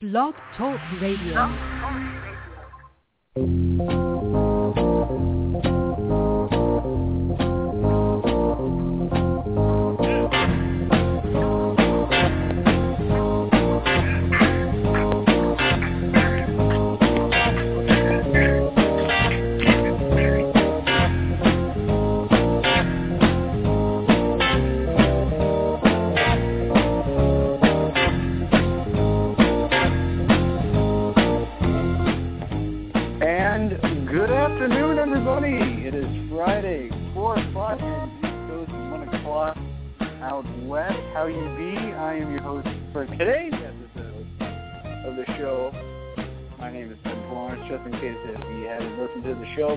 Blog Talk Radio.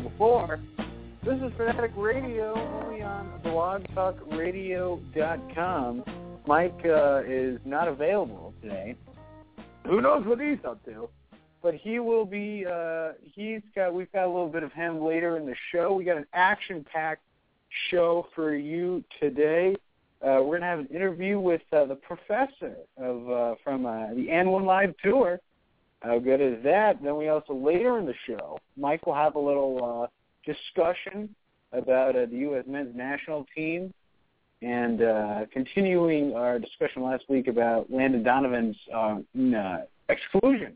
Before. This is Fanatic Radio, only on blogtalkradio.com. Mike uh, is not available today. Who knows what he's up to? but he will be uh he's got we've got a little bit of him later in the show. We got an action packed show for you today. Uh we're gonna have an interview with uh, the professor of uh from uh, the AND1 Live tour. How good is that? Then we also later in the show, Mike will have a little uh discussion about uh, the US men's national team and uh continuing our discussion last week about Landon Donovan's uh, uh exclusion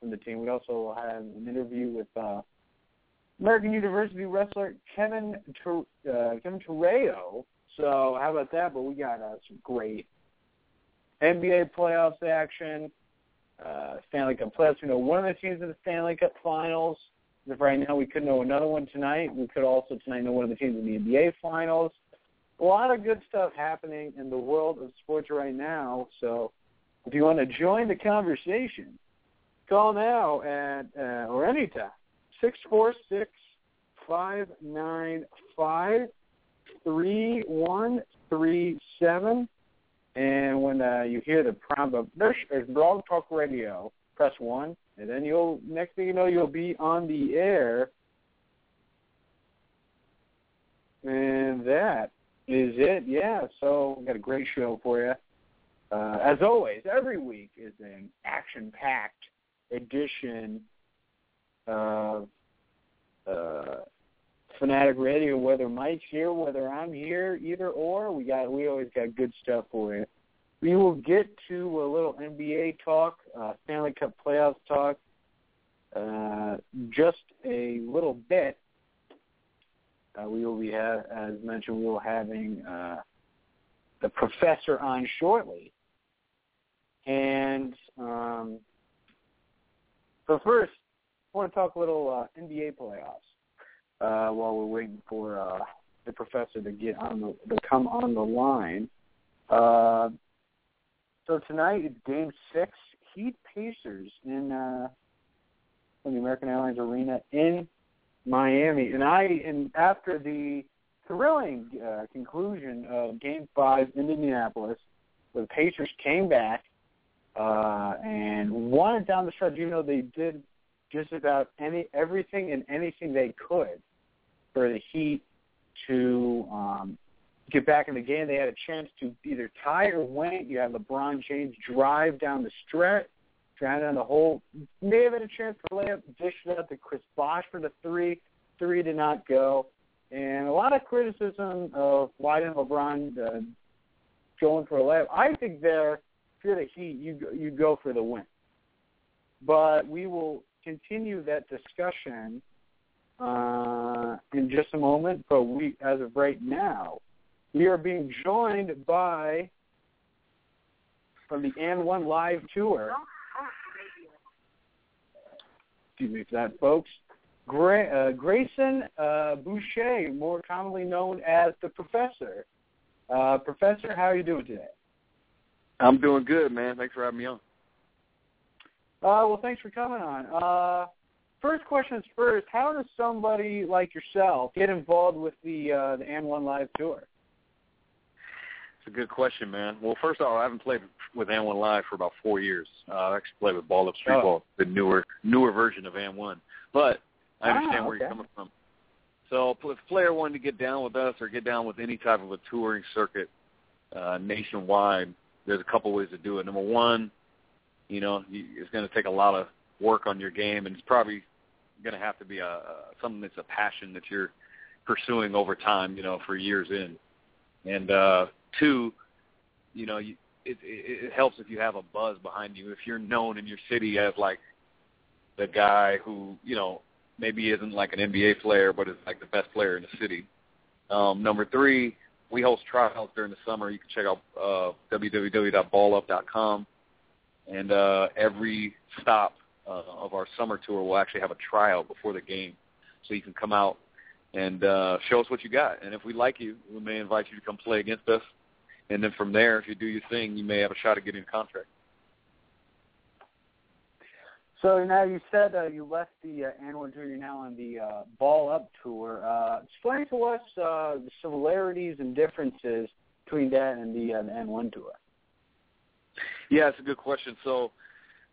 from the team. We also had an interview with uh, American University wrestler Kevin Ter- uh, Kevin Terao. So how about that? But we got uh, some great NBA playoffs action, uh, Stanley Cup playoffs. We know one of the teams in the Stanley Cup Finals. Of right now, we could know another one tonight. We could also tonight know one of the teams in the NBA Finals. A lot of good stuff happening in the world of sports right now. So if you want to join the conversation, Call now at uh, or anytime six four six five nine five three one three seven. And when uh, you hear the prompt of there's, Blog Talk Radio, press one, and then you'll next thing you know you'll be on the air. And that is it. Yeah. So we got a great show for you. Uh, as always, every week is an action-packed edition of uh, Fanatic Radio. Whether Mike's here, whether I'm here, either or, we got we always got good stuff for you. We will get to a little NBA talk, uh, Stanley Cup playoffs talk, uh, just a little bit. Uh, we will be, ha- as mentioned, we will having uh, the professor on shortly, and. Um, so first, I want to talk a little uh, NBA playoffs uh, while we're waiting for uh, the professor to get on the to come on the line. Uh, so tonight it's Game Six, Heat Pacers in uh, in the American Airlines Arena in Miami, and I and after the thrilling uh, conclusion of Game Five in Indianapolis, where the Pacers came back uh, and won it down the stretch. You know, they did just about any everything and anything they could for the Heat to um, get back in the game. They had a chance to either tie or win. You had LeBron James drive down the stretch, drive down the hole. May have had a chance for layup, dish it out to Chris Bosh for the three. Three did not go. And a lot of criticism of why didn't LeBron uh, going for a layup. I think they're if you're the Heat, you you go for the win. But we will continue that discussion uh, in just a moment. But we, as of right now, we are being joined by from the AND1 Live Tour. Excuse me for that, folks. Uh, Grayson uh, Boucher, more commonly known as the Professor. Uh, professor, how are you doing today? I'm doing good, man. Thanks for having me on. Uh, well, thanks for coming on. Uh, first question is first. How does somebody like yourself get involved with the uh, the AND1 Live Tour? It's a good question, man. Well, first of all, I haven't played with AND1 Live for about four years. Uh, I actually played with Ball Up Street Oh. Ball, the newer newer version of AND1. But I understand Ah, where you're coming from. So if a player wanted to get down with us or get down with any type of a touring circuit uh, nationwide, there's a couple ways to do it. Number one, You know, it's going to take a lot of work on your game, and it's probably going to have to be a, a something that's a passion that you're pursuing over time. You know, for years in. And uh, two, you know, you, it, it, it helps if you have a buzz behind you. If you're known in your city as like the guy who, you know, maybe isn't like an NBA player, but is like the best player in the city. Um, number three, we host trials during the summer. You can check out uh, www.ballup.com, and uh, every stop uh, of our summer tour will actually have a tryout before the game, so you can come out and uh, show us what you got. And if we like you, we may invite you to come play against us. And then from there, if you do your thing, you may have a shot at getting a contract. So now you said uh, you left the uh, AND1 tour. You're now on the uh, Ball Up tour. Uh, explain to us uh, the similarities and differences between that and the, uh, the AND1 tour. Yeah, it's a good question. So,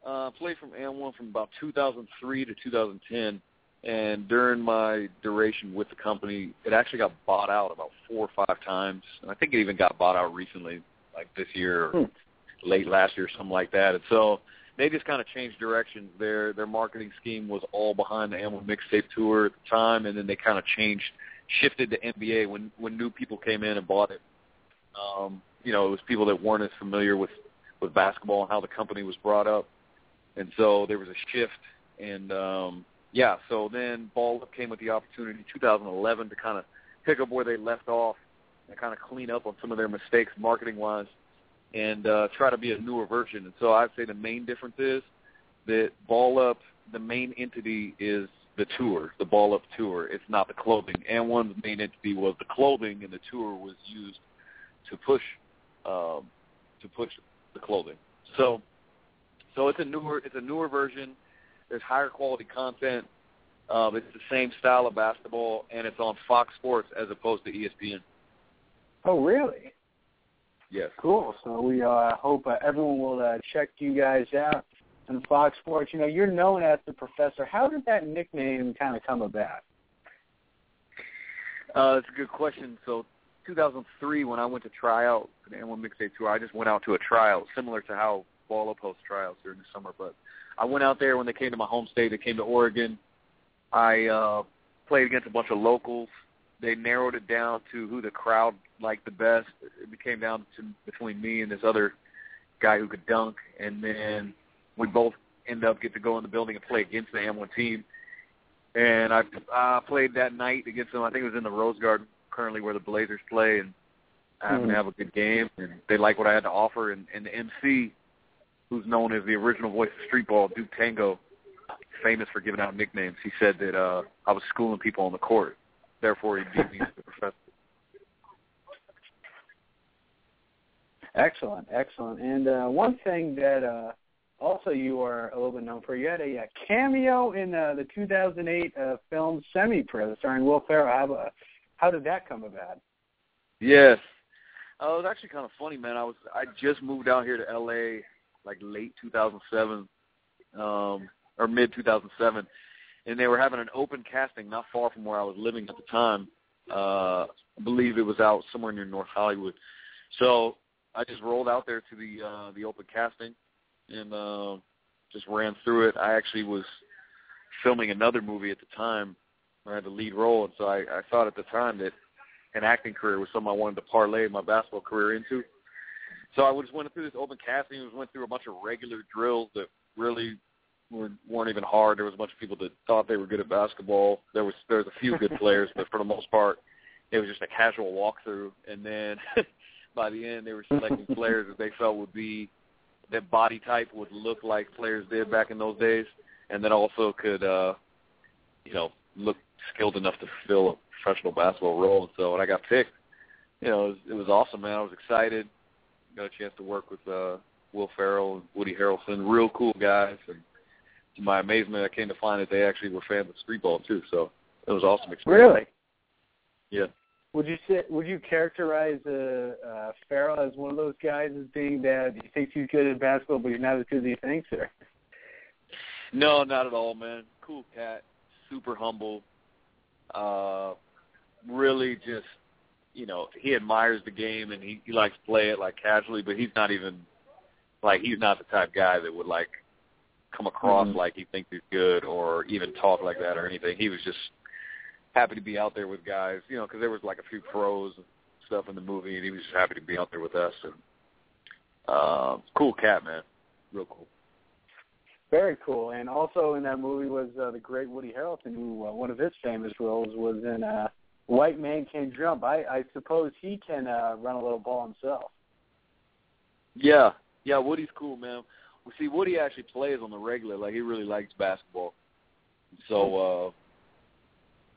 uh, played from AND1 from about 2003 to 2010, and during my duration with the company, it actually got bought out about four or five times, and I think it even got bought out recently, like this year or hmm. late last year, or something like that. And so they just kind of changed directions. Their their marketing scheme was all behind the Amway Mixtape Tour at the time, and then they kind of changed, shifted to NBA when when new people came in and bought it. Um, you know, it was people that weren't as familiar with with basketball and how the company was brought up, and so there was a shift. And um, yeah, so then Ball Up came with the opportunity 2011 to kind of pick up where they left off and kind of clean up on some of their mistakes marketing wise and uh, try to be a newer version. And so I'd say the main difference is that Ball Up, the main entity is the tour, the Ball Up tour. It's not the clothing. And one's main entity was the clothing, and the tour was used to push um, to push the clothing. So, so it's a newer it's a newer version. There's higher quality content. Um, it's the same style of basketball, and it's on Fox Sports as opposed to ESPN. Oh, really? Yes. Cool. So we uh, hope uh, everyone will uh, check you guys out on Fox Sports. You know, you're known as the Professor. How did that nickname kind of come about? Uh, it's a good question. So, 2003, when I went to try out for the AND1 Mixtape Tour, I just went out to a tryout, similar to how Ball Up hosts tryouts during the summer. But I went out there when they came to my home state. They came to Oregon. I uh, played against a bunch of locals they narrowed it down to who the crowd liked the best. It became down to between me and this other guy who could dunk, and then we both end up get to go in the building and play against the AND1 team. And I uh, played that night against them. I think it was in the Rose Garden, currently where the Blazers play, and I happened mm. to have a good game. And they liked what I had to offer. And, and the MC, who's known as the original voice of street ball, Duke Tango, famous for giving out nicknames. He said that uh, I was schooling people on the court therefore he beat me as the professor. Excellent, excellent. And uh, one thing that uh, also you are a little bit known for, you had a, a cameo in uh, the 2008 uh, film Semi-Pro starring Will Ferrell. How, uh, how did that come about? Yes. Uh, it was actually kind of funny, man. I was I just moved out here to L.A. like late 2007 um, or mid 2007, and they were having an open casting not far from where I was living at the time. Uh, I believe it was out somewhere near North Hollywood. So I just rolled out there to the uh, the open casting and uh, just ran through it. I actually was filming another movie at the time I had the lead role, and so I, I thought at the time that an acting career was something I wanted to parlay my basketball career into. So I just went through this open casting, went through a bunch of regular drills that really weren't even hard. There was a bunch of people that thought they were good at basketball. There was there was a few good players, but for the most part, it was just a casual walkthrough. And then by the end, they were selecting players that they felt would be that body type would look like players did back in those days, and that also could, uh, you know, look skilled enough to fill a professional basketball role. And so when I got picked, you know, it was, it was awesome, man. I was excited. Got a chance to work with uh, Will Ferrell and Woody Harrelson, real cool guys, and to my amazement, I came to find that they actually were fans of street ball too. So it was awesome experience. Really? Yeah. Would you say would you characterize uh, uh, Ferrell as one of those guys as being that he thinks he's good at basketball, but he's not as good as he thinks, or? No, not at all, man. Cool cat, super humble. Uh, really, just you know, he admires the game and he, he likes to play it like casually, but he's not even Like he's not the type guy that would like come across Mhm. like he thinks he's good or even talk like that or anything. He was just happy to be out there with guys, you know, because there was like a few pros and stuff in the movie, and he was just happy to be out there with us. And uh, cool cat, man, real cool. Very cool. And also in that movie was uh, the great Woody Harrelson, who uh, one of his famous roles was in uh, White Man Can Jump. I, I suppose he can uh, run a little ball himself. Yeah, yeah, Woody's cool, man. Well, see, Woody actually plays on the regular. Like he really likes basketball. So, uh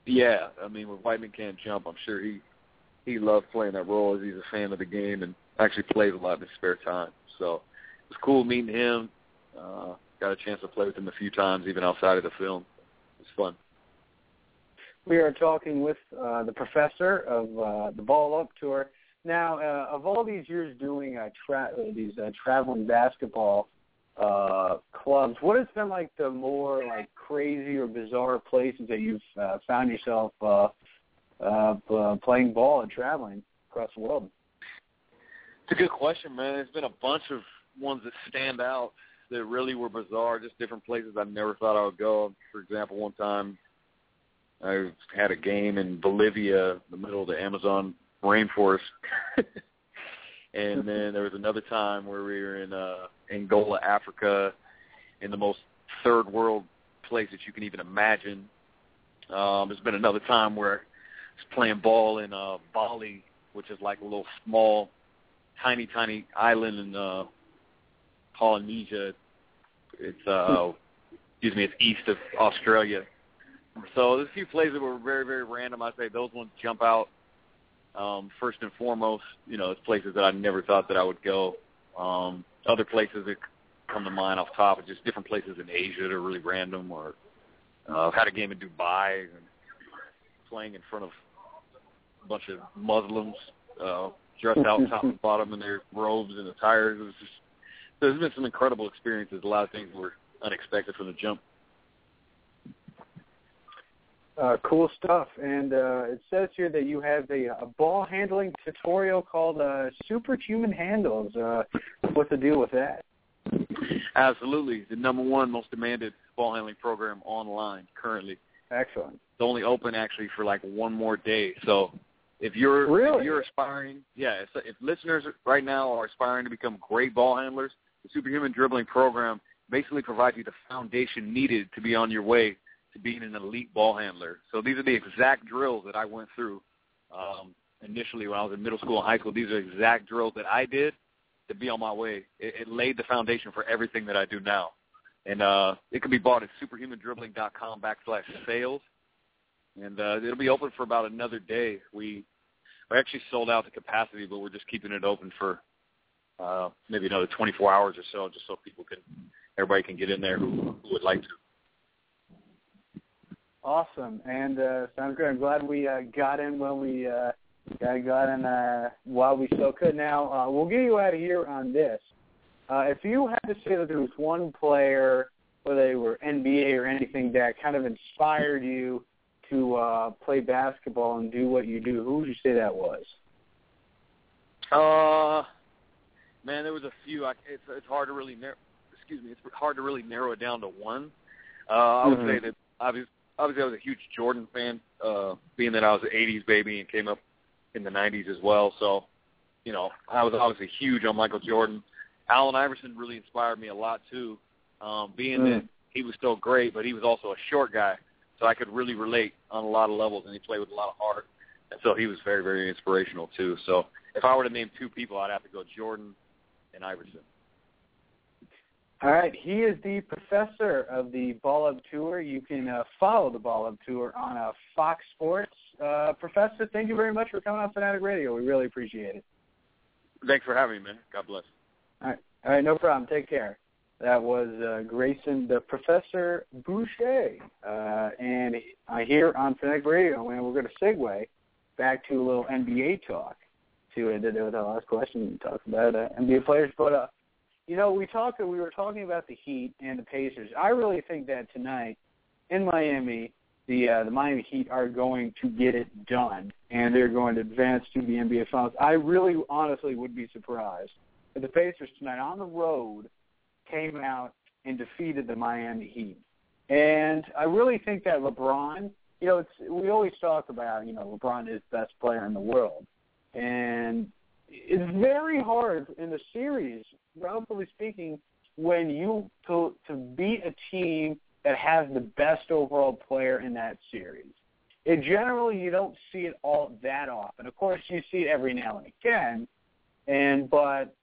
yeah, I mean, with Whiteman can't jump, I'm sure he he loves playing that role as he's a fan of the game and actually plays a lot in his spare time. So it was cool meeting him. Uh, got a chance to play with him a few times, even outside of the film. It was fun. We are talking with uh, the professor of uh, the Ball Up Tour. Now, uh, of all these years doing uh, tra- uh, these uh, traveling basketball uh, clubs, what has been like the more like crazy or bizarre places that you've uh, found yourself uh, uh, uh, playing ball and traveling across the world? It's a good question, man. There's been a bunch of ones that stand out that really were bizarre, just different places I never thought I would go. For example, one time I had a game in Bolivia, the middle of the Amazon rainforest. and then there was another time where we were in uh Angola, Africa, in the most third world place that you can even imagine. Um there's been another time where I was playing ball in uh Bali, which is like a little small tiny tiny island in uh Polynesia. It's uh excuse me, it's east of Australia. So there's a few places that were very, very random. I say those ones jump out. Um, first and foremost, you know, it's places that I never thought that I would go. Um, other places that come to mind off top are just different places in Asia that are really random. Or uh, I've had a game in Dubai and playing in front of a bunch of Muslims uh, dressed out top and bottom in their robes and attires. It was just there's been some incredible experiences. A lot of things were unexpected from the jump. Uh, cool stuff. And uh, it says here that you have a, a ball handling tutorial called uh, Superhuman Handles. Uh, what's the deal with that? Absolutely, the number one most demanded ball handling program online currently. Excellent. It's only open actually for like one more day. So if you're Really? if you're aspiring, yeah, if, if listeners right now are aspiring to become great ball handlers, the Superhuman Dribbling Program basically provides you the foundation needed to be on your way to being an elite ball handler. So these are the exact drills that I went through um, initially when I was in middle school and high school. These are exact drills that I did to be on my way. It, it laid the foundation for everything that I do now. And uh, it can be bought at superhumandribbling.com backslash sales. And uh, it'll be open for about another day. We we actually sold out the capacity, but we're just keeping it open for uh, maybe another 24 hours or so, just so people can, everybody can get in there who, who would like to. Awesome. And uh, sounds good. I'm glad we uh, got in when we uh, got, got in uh, while we still could. Now, uh, we'll get you out of here on this. Uh, if you had to say that there was one player, whether they were NBA or anything, that kind of inspired you to uh, play basketball and do what you do, who would you say that was? Uh, man, there was a few. I, it's it's hard to really narrow. Excuse me, it's hard to really narrow it down to one. Uh, I would Mhm. say that obviously, obviously I was a huge Jordan fan, uh, being that I was an '80s baby and came up in the '90s as well. So, you know, I was obviously huge on Michael Jordan. Allen Iverson really inspired me a lot too, um, being Mm. that he was still great, but he was also a short guy, so I could really relate on a lot of levels, and he played with a lot of heart, and so he was very, very inspirational too. So, if I were to name two people, I'd have to go Jordan and Iverson. All right, he is the professor of the Ball Up Tour. You can uh, follow the Ball Up Tour on uh, Fox Sports. Uh, professor, thank you very much for coming on Fanatic Radio. We really appreciate it. Thanks for having me, man. God bless. All right, all right, no problem. Take care. That was uh, Grayson, the Professor Boucher, uh, and uh, here on Fanatic Radio, and we're going to segue back to a little NBA talk. See what I did with that last question. We talked about uh, NBA players, but uh, you know, we talked. We were talking about the Heat and the Pacers. I really think that tonight in Miami, the uh, the Miami Heat are going to get it done, and they're going to advance to the NBA Finals. I really, honestly, would be surprised But the Pacers tonight on the road came out and defeated the Miami Heat. And I really think that LeBron, you know, it's we always talk about, you know, LeBron is the best player in the world. And it's very hard in the series, relatively speaking, when you to to beat a team that has the best overall player in that series. It generally you don't see it all that often. Of course, you see it every now and again, and but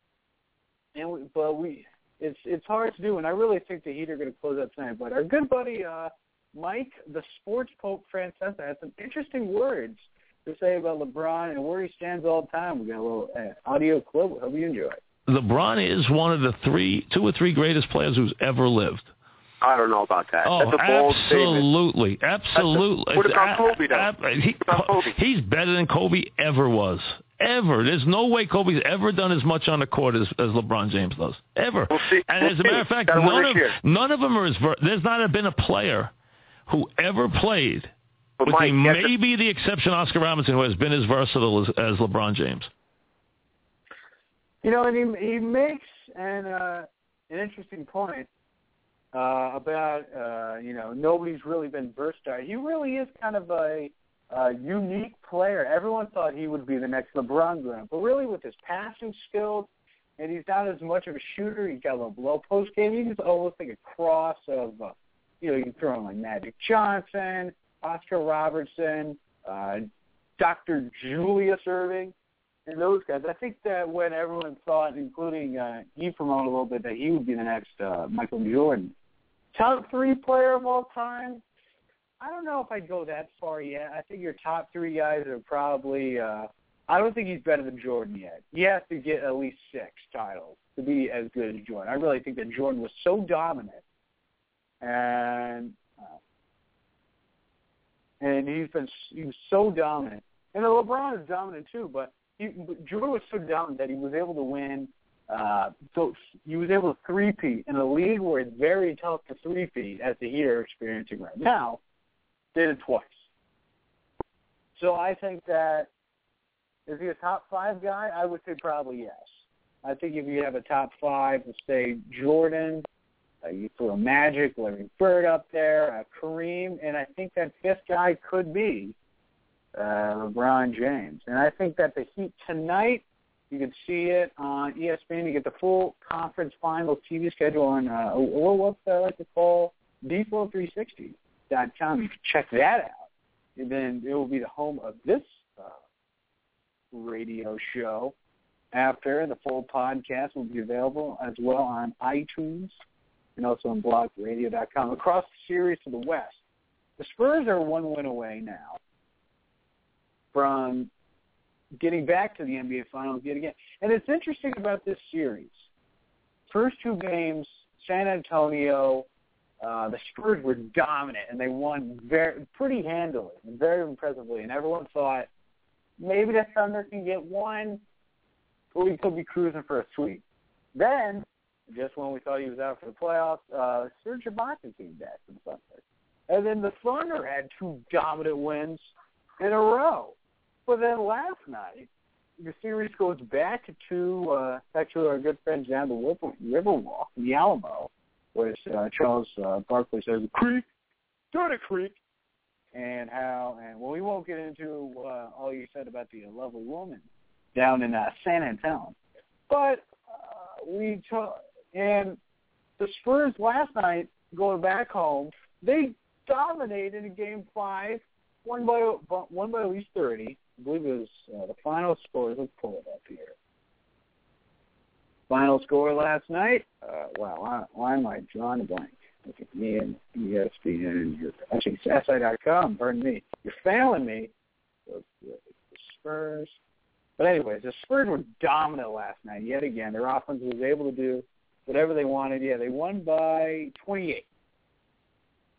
and we, but we it's it's hard to do, and I really think the Heat are going to close out tonight. But our good buddy uh, Mike, the Sports Pope Francesa, had some interesting words to say about LeBron and where he stands all the time. We got a little uh, audio clip. Hope you enjoy it. LeBron is one of the three, two or three greatest players who's ever lived. I don't know about that. Oh, That's a bold absolutely, statement. absolutely. A, what about Kobe, though? Ab, he, what about Kobe? He's better than Kobe ever was. Ever. There's no way Kobe's ever done as much on the court as, as LeBron James does. Ever. We'll see. And we'll as a matter of fact, Gotta none of, year. none of them are as ver- there's not been a player who ever played, But with Mike, the, yes, maybe the exception Oscar Robertson, who has been as versatile as, as LeBron James. You know, and he he makes an uh, an interesting point uh, about uh, you know nobody's really been versatile. He really is kind of a, a unique player. Everyone thought he would be the next LeBron Graham, but really with his passing skills, and he's not as much of a shooter. He's got a little low post game. He's almost like a cross of uh, you know you can throw in like Magic Johnson, Oscar Robertson, uh, Dr. Julius Erving and those guys. I think that when everyone thought, including uh, he promoted a little bit, that he would be the next uh, Michael Jordan, top three player of all time. I don't know if I'd go that far yet. I think your top three guys are probably. Uh, I don't think he's better than Jordan yet. He has to get at least six titles to be as good as Jordan. I really think that Jordan was so dominant, and uh, and he's been he was so dominant. And LeBron is dominant too, but he, Jordan was so dominant that he was able to win. Uh, so he was able to three-peat in a league where it's very tough to three-peat, as the Heat are experiencing right now. Did it twice. So I think that is he a top five guy? I would say probably yes. I think if you have a top five, let's say Jordan, uh, you throw Magic, Larry Bird up there, uh, Kareem, and I think that fifth guy could be uh, LeBron James. And I think that the Heat tonight, you can see it on ESPN. You get the full conference finals TV schedule on uh, what's that like to call D4360.com. You can check that out. And then it will be the home of this uh, radio show. After the full podcast will be available as well on iTunes and also on blogradio.com. Across the series to the West, the Spurs are one win away now from getting back to the NBA Finals yet again. And it's interesting about this series. First two games, San Antonio, uh, the Spurs were dominant and they won very pretty handily and very impressively. And everyone thought maybe the Thunder can get one, or we could be cruising for a sweep. Then, just when we thought he was out for the playoffs, uh, Serge Ibaka came back from Thunder. And then the Thunder had two dominant wins in a row. But then last night, the series goes back to uh, actually our good friends down the River, Riverwalk the Alamo, where uh, Charles uh, Barkley says, "Creek, to Creek," and how and well, we won't get into uh, all you said about the lovely woman down in uh, San Antonio, but uh, we talk and the Spurs last night going back home, they dominated in Game Five, one by one by at least thirty. I believe it was uh, the final score. Let's pull it up here. Final score last night. Uh, wow, why, am I drawing a blank? Look at me and ESPN. You're, actually, SI.com. Pardon me. You're failing me. The Spurs. But anyways, the Spurs were dominant last night yet again. Their offense was able to do whatever they wanted. Yeah, they won by 28.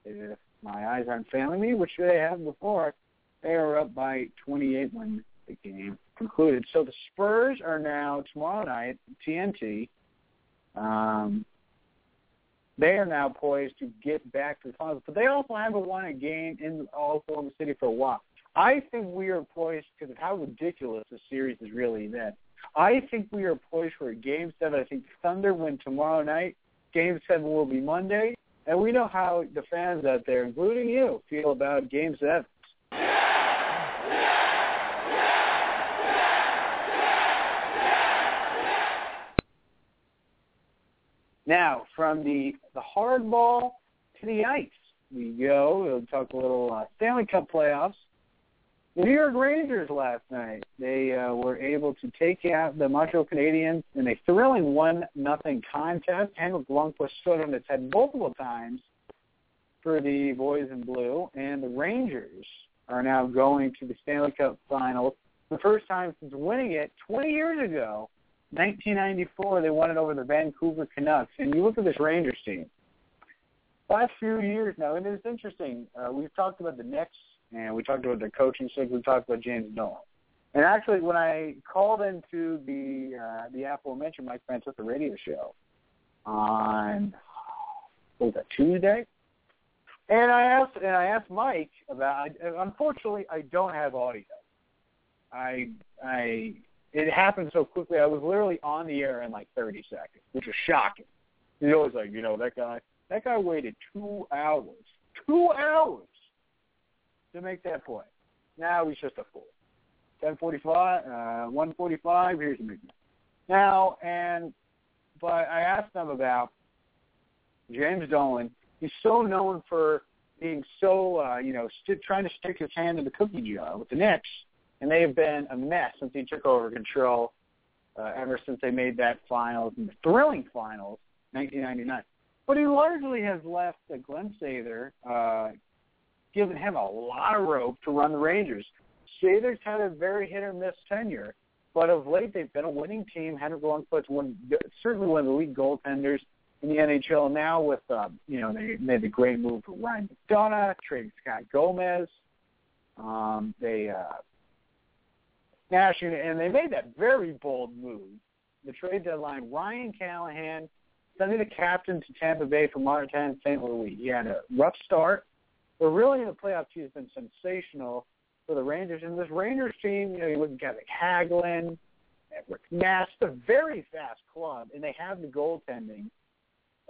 If my eyes aren't failing me, which they have before, they are up by 28 when the game concluded. So the Spurs are now tomorrow night TNT. Um, they are now poised to get back to the finals, but they also haven't won a game in all of Oklahoma City for a while. I think we are poised because of how ridiculous the series has really been. I think we are poised for a Game 7. I think Thunder win tomorrow night. Game 7 will be Monday. And we know how the fans out there, including you, feel about Game 7. Now, from the, the hard ball to the ice, we go. We'll talk a little uh, Stanley Cup playoffs. The New York Rangers last night, they uh, were able to take out the Montreal Canadiens in a thrilling one nothing contest. Henrik Lundqvist stood on its head multiple times for the boys in blue, and the Rangers are now going to the Stanley Cup Finals. The first time since winning it 20 years ago, 1994, they won it over the Vancouver Canucks. And you look at this Rangers team. Last few years now, and it's interesting. Uh, we've talked about the Knicks and we talked about the coaching stick. We talked about James Dolan. And actually, when I called into the uh, the aforementioned Mike Francesa radio show on what was that Tuesday, and I asked and I asked Mike about. Unfortunately, I don't have audio. I I it happened so quickly. I was literally on the air in like 30 seconds, which was shocking. He was like, you know, that guy that guy waited two hours, two hours to make that point. Now he's just a fool. 1045, uh, 145, here's the movement. Now, and, but I asked them about James Dolan. He's so known for being so, uh, you know, st- trying to stick his hand in the cookie jar with the Knicks, and they have been a mess since he took over control. Uh, ever since they made that finals, thrilling finals, 1999. But he largely has left uh, Glen Sather, uh, given him a lot of rope to run the Rangers. Sather's had a very hit or miss tenure, but of late they've been a winning team. Henrik Lundqvist one certainly one of the league goaltenders in the NHL. Now with uh, you know they made the great move for Ryan McDonagh, trading Scott Gomez. Um, they uh, Nash and they made that very bold move. The trade deadline, Ryan Callahan sending the captain to Tampa Bay for Martin St. Louis. He had a rough start but really in the playoffs, he has been sensational for the Rangers. And this Rangers team, you know, you look at like Hagelin, Rick Nash, a very fast club, and they have the goaltending.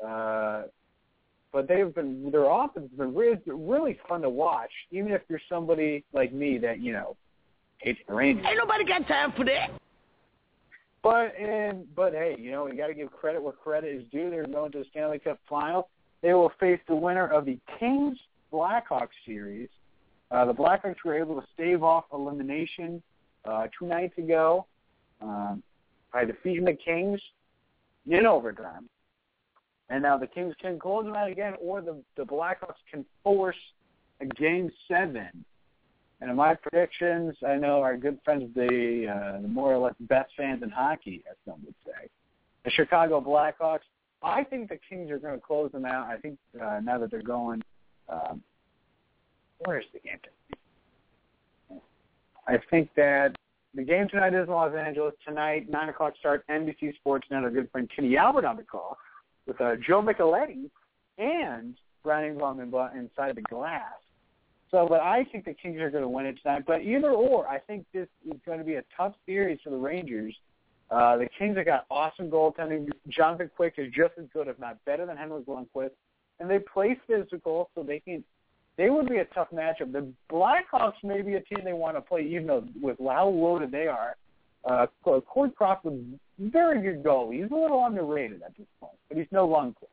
Uh, but they've been their offense has been really, really fun to watch, even if you're somebody like me that you know hates the Rangers. Ain't nobody got time for that. But and but hey, you know you got to give credit where credit is due. They're going to the Stanley Cup final. They will face the winner of the Kings Blackhawks series. Uh, the Blackhawks were able to stave off elimination uh, two nights ago um, by defeating the Kings in overtime. And now the Kings can close them out again, or the, the Blackhawks can force a game seven. And in my predictions, I know our good friends, the, uh, the more or less best fans in hockey, as some would say, the Chicago Blackhawks. I think the Kings are going to close them out. I think uh, now that they're going um, where's the game tonight? I think that the game tonight is in Los Angeles. Tonight, 9 o'clock start, NBC Sports Net, our good friend Kenny Albert on the call with uh, Joe Micheletti and Brian Engblom inside of the glass. So, but I think the Kings are going to win it tonight. But either or, I think this is going to be a tough series for the Rangers. Uh, the Kings have got awesome goaltending. Jonathan Quick is just as good, if not better, than Henrik Lundqvist and they play physical, so they can. They would be a tough matchup. The Blackhawks may be a team they want to play, even though with how loaded they are. Uh, Corey Crawford, very good goalie. He's a little underrated at this point, but he's no Lundqvist.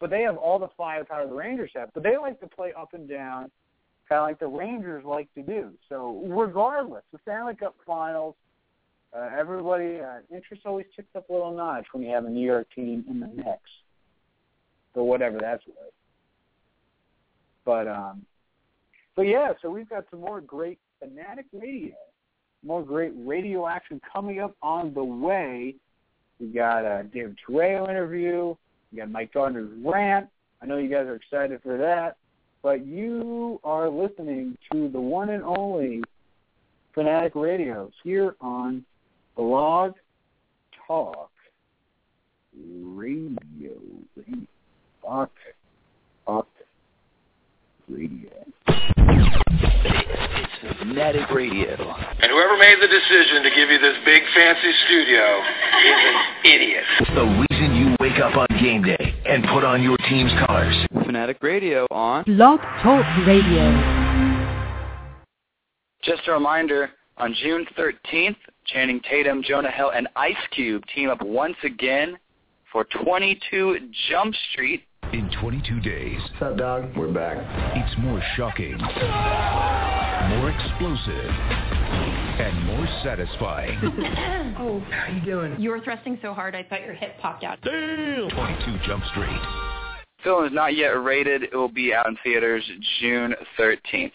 But they have all the firepower the Rangers have. But they like to play up and down, kind of like the Rangers like to do. So regardless, the Stanley Cup Finals, uh, everybody uh, interest always ticks up a little notch when you have a New York team in the mix for whatever that's worth. But um, but yeah, so we've got some more great fanatic radio, more great radio action coming up on the way. We got a David Terao interview. We got Mike Gardner's rant. I know you guys are excited for that. But you are listening to the one and only Fanatic Radio here on Blog Talk Radio. Fuck. Fuck. Radio. It's Fanatic Radio. And whoever made the decision to give you this big fancy studio is an idiot. The reason you wake up on game day and put on your team's colors. Fanatic Radio on Blog Talk Radio. Just a reminder, on June 13th, Channing Tatum, Jonah Hill, and Ice Cube team up once again for 22 Jump Street. In 22 days. What's up, dog? We're back. It's more shocking, more explosive, and more satisfying. oh. How you doing? You were thrusting so hard I thought your hip popped out. Damn! 22 Jump Street. Film is not yet rated. It will be out in theaters June 13th.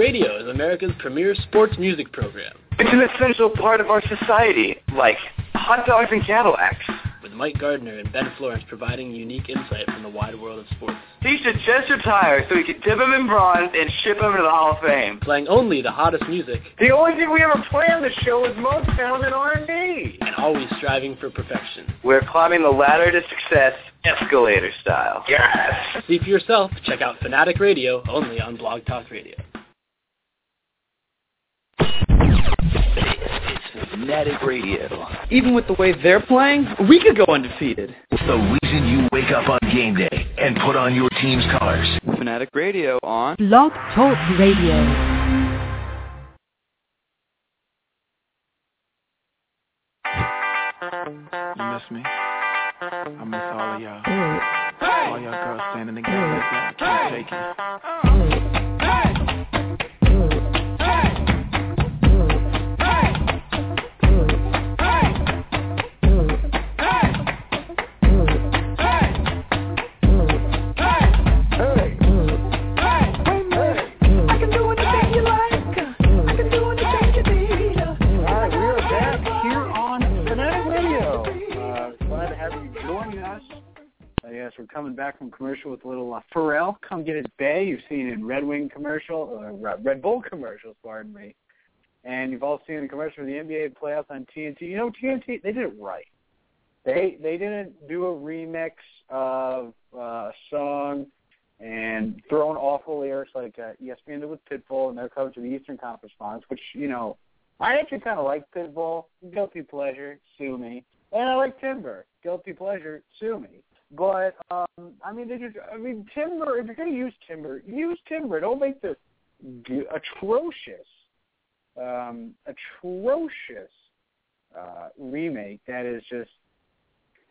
Radio is America's premier sports music program. It's an essential part of our society, like hot dogs and Cadillacs. With Mike Gardner and Ben Florence providing unique insight from the wide world of sports. He should just retire so we can dip him in bronze and ship him to the Hall of Fame. Playing only the hottest music. The only thing we ever play on the show is Motown and R&B. And always striving for perfection. We're climbing the ladder to success escalator style. Yes! See for yourself. Check out Fanatic Radio only on Blog Talk Radio. Fanatic Radio. Even with the way they're playing, we could go undefeated. The reason you wake up on game day and put on your team's colors. Fanatic Radio on Blog Talk Radio. You miss me? I miss all of y'all. All y'all girls standing together like that. Can't take it. Commercial with little uh, Pharrell, Come Get It Bay. You've seen in Red Wing commercial, uh, Red Bull commercials, pardon me. And you've all seen the commercial for the NBA playoffs on TNT. You know, TNT, they did it right. They they didn't do a remix of uh, a song and throw in awful lyrics like uh, ESPN did with Pitbull and their coverage of the Eastern Conference Finals, which, you know, I actually kind of like Pitbull. Guilty pleasure, sue me. And I like Timber. Guilty pleasure, sue me. But um, I mean, they just. I mean, Timber. If you're going to use Timber, use Timber. Don't make this atrocious, um, atrocious uh, remake that is just.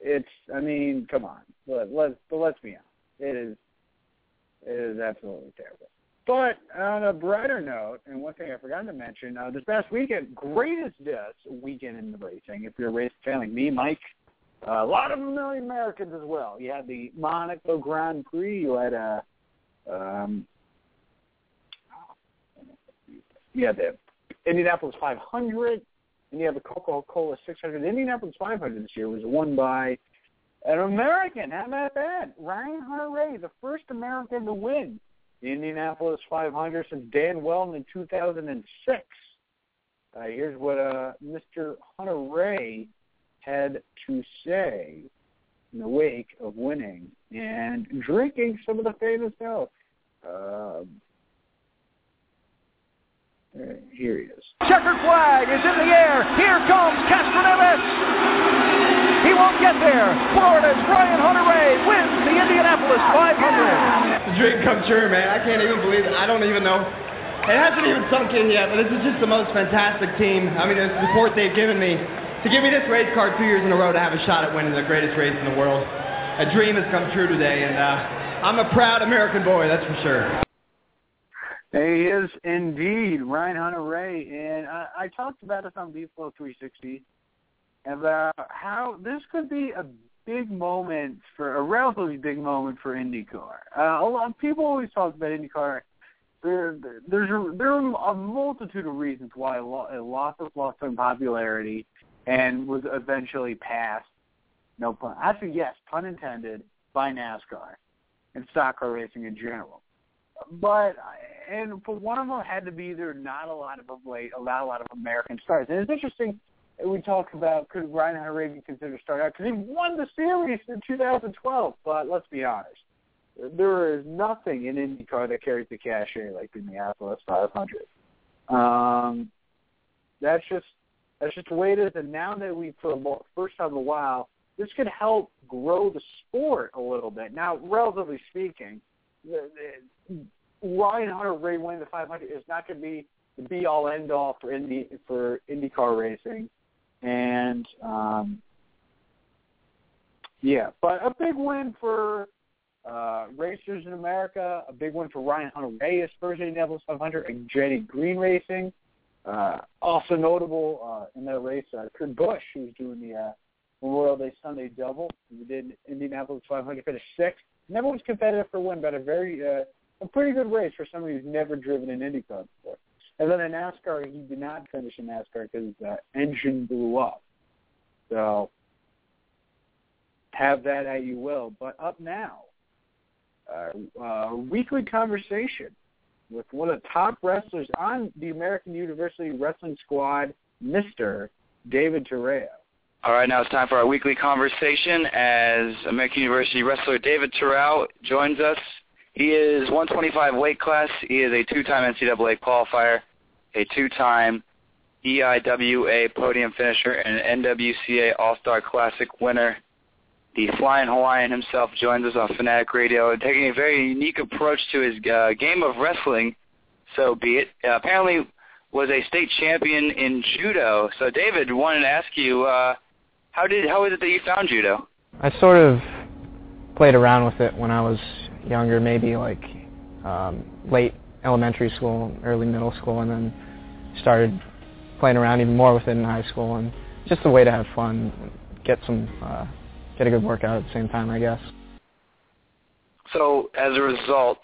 It's. I mean, come on. Let, let's. But let's be honest. It is. It is absolutely terrible. But on a brighter note, and one thing I forgot to mention, uh, this past weekend, greatest deaths weekend in the racing. If you're a race fan like me, Mike, a lot of million Americans as well. You had the Monaco Grand Prix. You had a, um, you had the Indianapolis 500, and you have the Coca-Cola 600. The Indianapolis 500 this year was won by an American. How about that? Ryan Hunter-Reay, the first American to win the Indianapolis 500 since Dan Wheldon in 2006. Uh, here's what uh, Mr. Hunter-Reay had to say in the wake of winning and drinking some of the famous milk. Uh, here he is. Checkered flag is in the air. Here comes Castroneves. He won't get there. Florida's Ryan Hunter-Reay wins the Indianapolis 500. It's a dream come true, man. I can't even believe it. I don't even know. It hasn't even sunk in yet, but this is just the most fantastic team. I mean, the support they've given me to give me this race card two years in a row to have a shot at winning the greatest race in the world. A dream has come true today, and uh, I'm a proud American boy, that's for sure. He is indeed Ryan Hunter-Reay, and I, I talked about this on B-Flow 360 about how this could be a big moment for a relatively big moment for IndyCar. Uh, a lot of people always talk about IndyCar. There, there's a, there are a multitude of reasons why it lost its lost in popularity and was eventually passed. No pun. Actually, yes, pun intended by NASCAR and stock car racing in general. But and for one of them had to be there not a lot of late, a lot, a lot of American stars. And it's interesting we talked about could Ryan be considered a out because he won the series in 2012. But let's be honest, there is nothing in IndyCar that carries the cachet like the Minneapolis 500. Um, that's just that's just the way it is. And now that we, for the first time in a while, this could help grow the sport a little bit. Now, relatively speaking, the, the, Ryan Hunter-Reay winning the 500 is not going to be the be all end all for Indy for IndyCar racing, and um, yeah, but a big win for uh, racers in America. A big win for Ryan Hunter-Reay, his first Indianapolis 500, and Jenny Green Racing. Uh, also notable uh, in that race, uh, Kurt Busch, who was doing the uh, Memorial Day Sunday double. He did Indianapolis 500, finished sixth. Never was competitive for win, but a very uh, a pretty good race for somebody who's never driven an IndyCar before. And then in NASCAR, he did not finish in NASCAR because his uh, engine blew up. So, have that at you will. But up now, uh, uh, weekly conversation with one of the top wrestlers on the American University Wrestling Squad, Mr. David Terrell. All right, now it's time for our weekly conversation as American University wrestler David Terrell joins us. He is 125 weight class. He is a two-time NCAA qualifier, a two-time EIWA podium finisher, and an NWCA All-Star Classic winner. The Flying Hawaiian himself joins us on Fanatic Radio, and taking a very unique approach to his uh, game of wrestling. So be it. Uh, apparently, was a state champion in judo. So, David, wanted to ask you, uh, how did how is it that you found judo? I sort of played around with it when I was younger, maybe like um, late elementary school, early middle school, and then started playing around even more with it in high school, and just a way to have fun, get some, uh, get a good workout at the same time, I guess. So, as a result,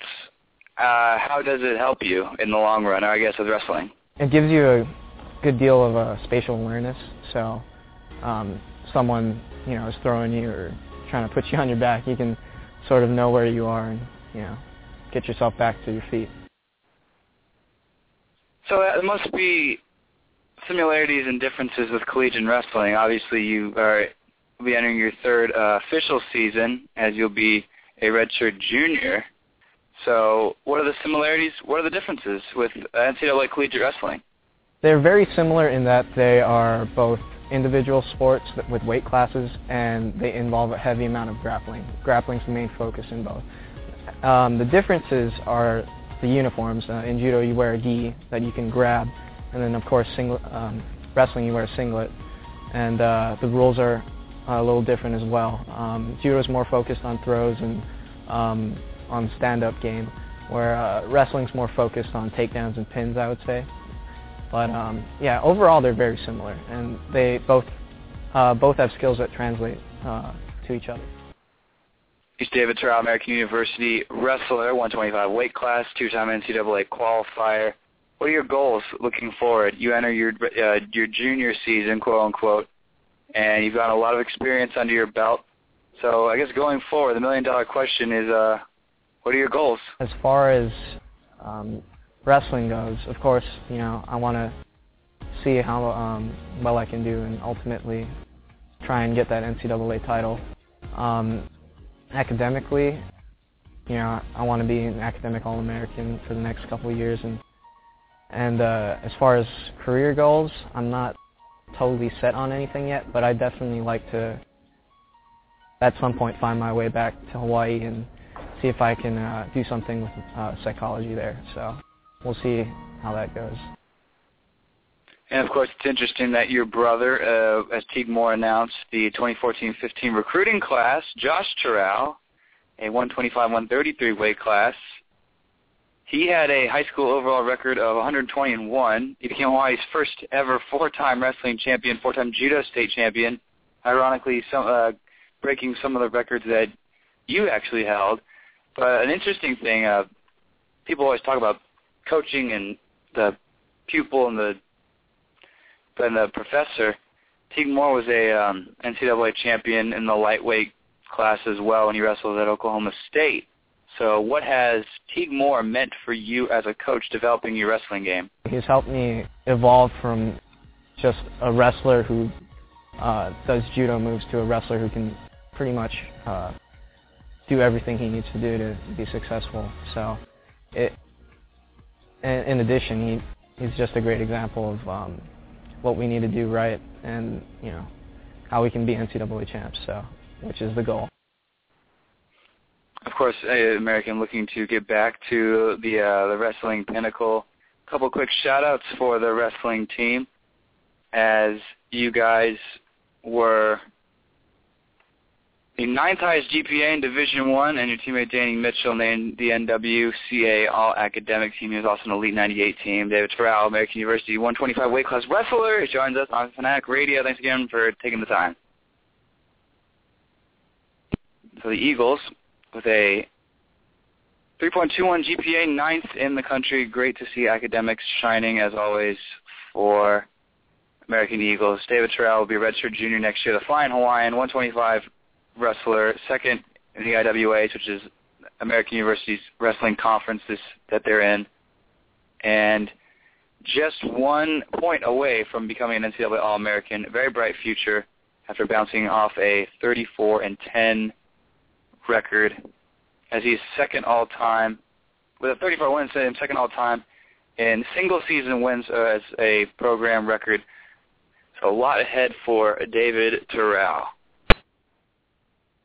uh, how does it help you in the long run, or I guess with wrestling? It gives you a good deal of uh, spatial awareness. So, um, someone you know is throwing you or trying to put you on your back, you can sort of know where you are and you know get yourself back to your feet. So there must be similarities and differences with collegiate wrestling. Obviously, you are will be entering your third uh, official season as you'll be a redshirt junior. So, what are the similarities? What are the differences with NCAA collegiate wrestling? They're very similar in that they are both individual sports with weight classes, and they involve a heavy amount of grappling. Grappling's the main focus in both. Um, the differences are the uniforms. Uh, in judo, you wear a gi that you can grab, and then of course, singlet, um, wrestling, you wear a singlet, and uh, the rules are a little different as well. Um, judo is more focused on throws and um, on stand-up game, where uh, wrestling's more focused on takedowns and pins, I would say. But um, yeah, overall they're very similar, and they both uh, both have skills that translate uh, to each other. He's David Terrell, American University wrestler, 125 weight class, two-time NCAA qualifier. What are your goals looking forward? You enter your uh, your junior season, quote unquote, and you've got a lot of experience under your belt. So I guess going forward, the million dollar question is, uh, what are your goals? As far as um, wrestling goes, of course, you know, I want to see how um, well I can do and ultimately try and get that NCAA title. Um, academically, you know, I want to be an academic All-American for the next couple of years, and and uh, as far as career goals, I'm not totally set on anything yet, but I definitely like to at some point find my way back to Hawaii and see if I can uh, do something with uh, psychology there. So we'll see how that goes. And of course, it's interesting that your brother, uh, as Teague Moore announced, the 2014-15 recruiting class, Josh Terrell, a 125-133 weight class, he had a high school overall record of 120 and one. He became Hawaii's first ever four-time wrestling champion, four-time judo state champion. Ironically, some, uh, breaking some of the records that you actually held. But an interesting thing, uh, people always talk about coaching and the pupil and the and the professor. Teague Moore was a um, NCAA champion in the lightweight class as well when he wrestled at Oklahoma State. So what has Teague Moore meant for you as a coach developing your wrestling game? He's helped me evolve from just a wrestler who uh, does judo moves to a wrestler who can pretty much uh, do everything he needs to do to be successful. So it, in, addition, he, he's just a great example of um, what we need to do right and, you know, how we can be NCAA champs, so, which is the goal of course, American looking to get back to the uh, the wrestling pinnacle. A couple quick shout-outs for the wrestling team, as you guys were the ninth highest GPA in Division One, and your teammate Danny Mitchell named the NWCA All Academic Team. He was also an Elite 98 team. David Terrell, American University 125 weight class wrestler, he joins us on Fanatic Radio. Thanks again for taking the time. So the Eagles with a 3.21 GPA, ninth in the country. Great to see academics shining as always for American Eagles. David Terrell will be a redshirt junior next year. The Flying Hawaiian, 125 wrestler, second in the IWA, which is American University's wrestling conference this, that they're in, and just one point away from becoming an NCAA All-American. Very bright future after bouncing off a 34 and 10 record, as he's second all-time with a 34 wins, second all-time in single season wins uh, as a program record. So a lot ahead for David Terrell.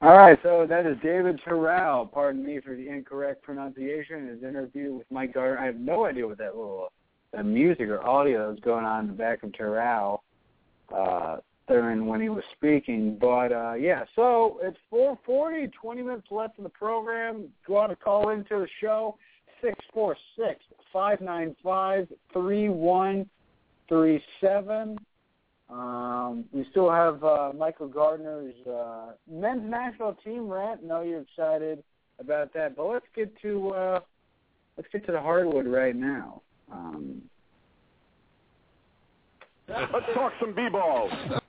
All right, so that is David Terrell. Pardon me for the incorrect pronunciation. His interview with Mike Gardner. I have no idea what that little music or audio is going on in the back of Terrell uh, during when he was speaking. But uh, yeah, so it's 4:40, 20 minutes left in the program. Go out and call into the show six four six five nine five three one three seven. Um, we still have uh, Michael Gardner's uh, men's national team rant. Know you're excited about that, but let's get to uh, let's get to the hardwood right now. Um, let's talk some b-balls.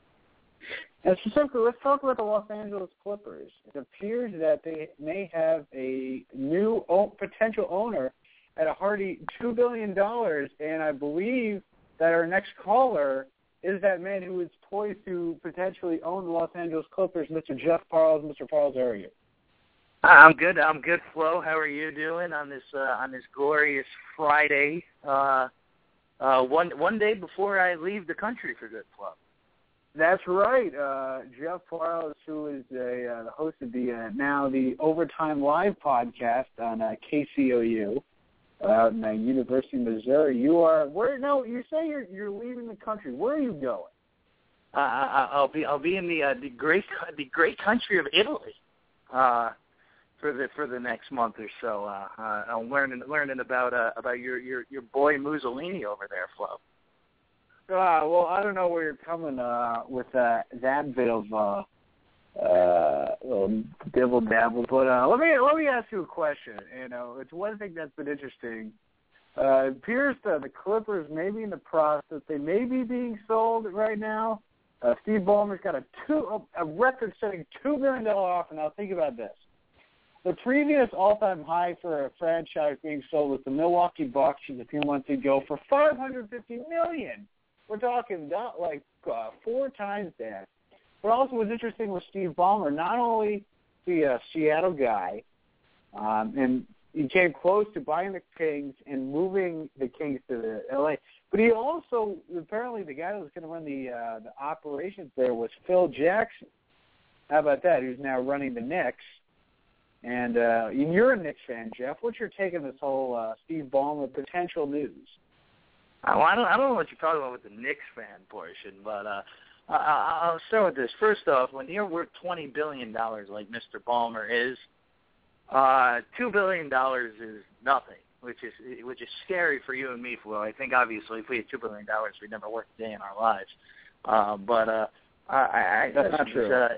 And specifically, let's talk about the Los Angeles Clippers. It appears that they may have a new potential owner at a hearty two billion dollars, and I believe that our next caller is that man who is poised to potentially own the Los Angeles Clippers, Mr. Jeff Parles. Mr. Parles, how are you? I'm good. I'm good, Flo. How are you doing on this uh, on this glorious Friday? Uh, uh, one one day before I leave the country for good, Flo. That's right. Uh, Jeff Parles, who is a, uh, the host of the uh, now the Overtime Live podcast on uh, KCOU out in uh, University of Missouri. You are where? No, you say you're you're leaving the country. Where are you going? Uh, I- I'll be I'll be in the uh, the great the great country of Italy uh, for the for the next month or so. Uh, uh, I'm learning learning about uh, about your your your boy Mussolini over there, Flo. Uh, well, I don't know where you're coming uh, with uh, that bit of uh, uh, little dibble dabble, but uh, let me let me ask you a question. You know, it's one thing that's been interesting. Uh, it appears that the Clippers may be in the process. They may be being sold right now. Uh, Steve Ballmer's got a two a record-setting two million dollar offer. Now think about this: the previous all-time high for a franchise being sold was the Milwaukee Bucks a few months ago for five hundred fifty million. We're talking not like uh, four times that. But also, what's interesting with Steve Ballmer, not only the uh, Seattle guy, um, and he came close to buying the Kings and moving the Kings to the LA. But he also apparently the guy that was going to run the uh, the operations there was Phil Jackson. How about that? Who's now running the Knicks. And uh, you're a Knicks fan, Jeff. What's your take on this whole uh, Steve Ballmer potential news? Well, I don't I don't know what you're talking about with the Knicks fan portion, but uh, I, I'll start with this. First off, when you're worth twenty billion dollars like Mr. Ballmer is, uh, two billion dollars is nothing, which is which is scary for you and me, Flo. I think obviously if we had two billion dollars, we'd never work a day in our lives. Uh, but uh, I, I That's not true. Uh,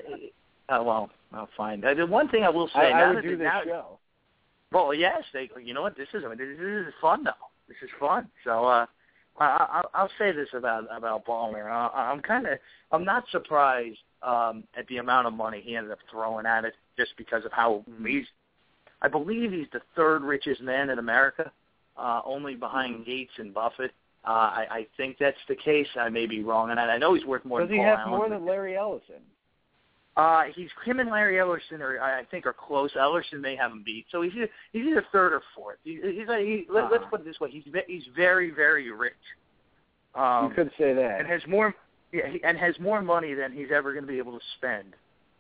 uh, well, I'll find. Uh, the one thing I will say, I, now I would that do this now, show. well, yes, they. You know what? This is I mean, this is fun though. This is fun. So uh, I, I, I'll say this about about Ballmer. I, I'm kind of I'm not surprised um, at the amount of money he ended up throwing at it, just because of how he's. I believe he's the third richest man in America, uh, only behind Gates and Buffett. Uh, I, I think that's the case. I may be wrong, and I know he's worth more Does than he Paul have Allen. more than Larry Ellison? Uh, he's him and Larry Ellerson are I think are close. Ellerson may have him beat, so he's either, he's either third or fourth. He, he's a, he, let, let's Uh-huh. put it this way: he's he's very very rich. Um, you could say that. and has more yeah, he, and has more money than he's ever going to be able to spend.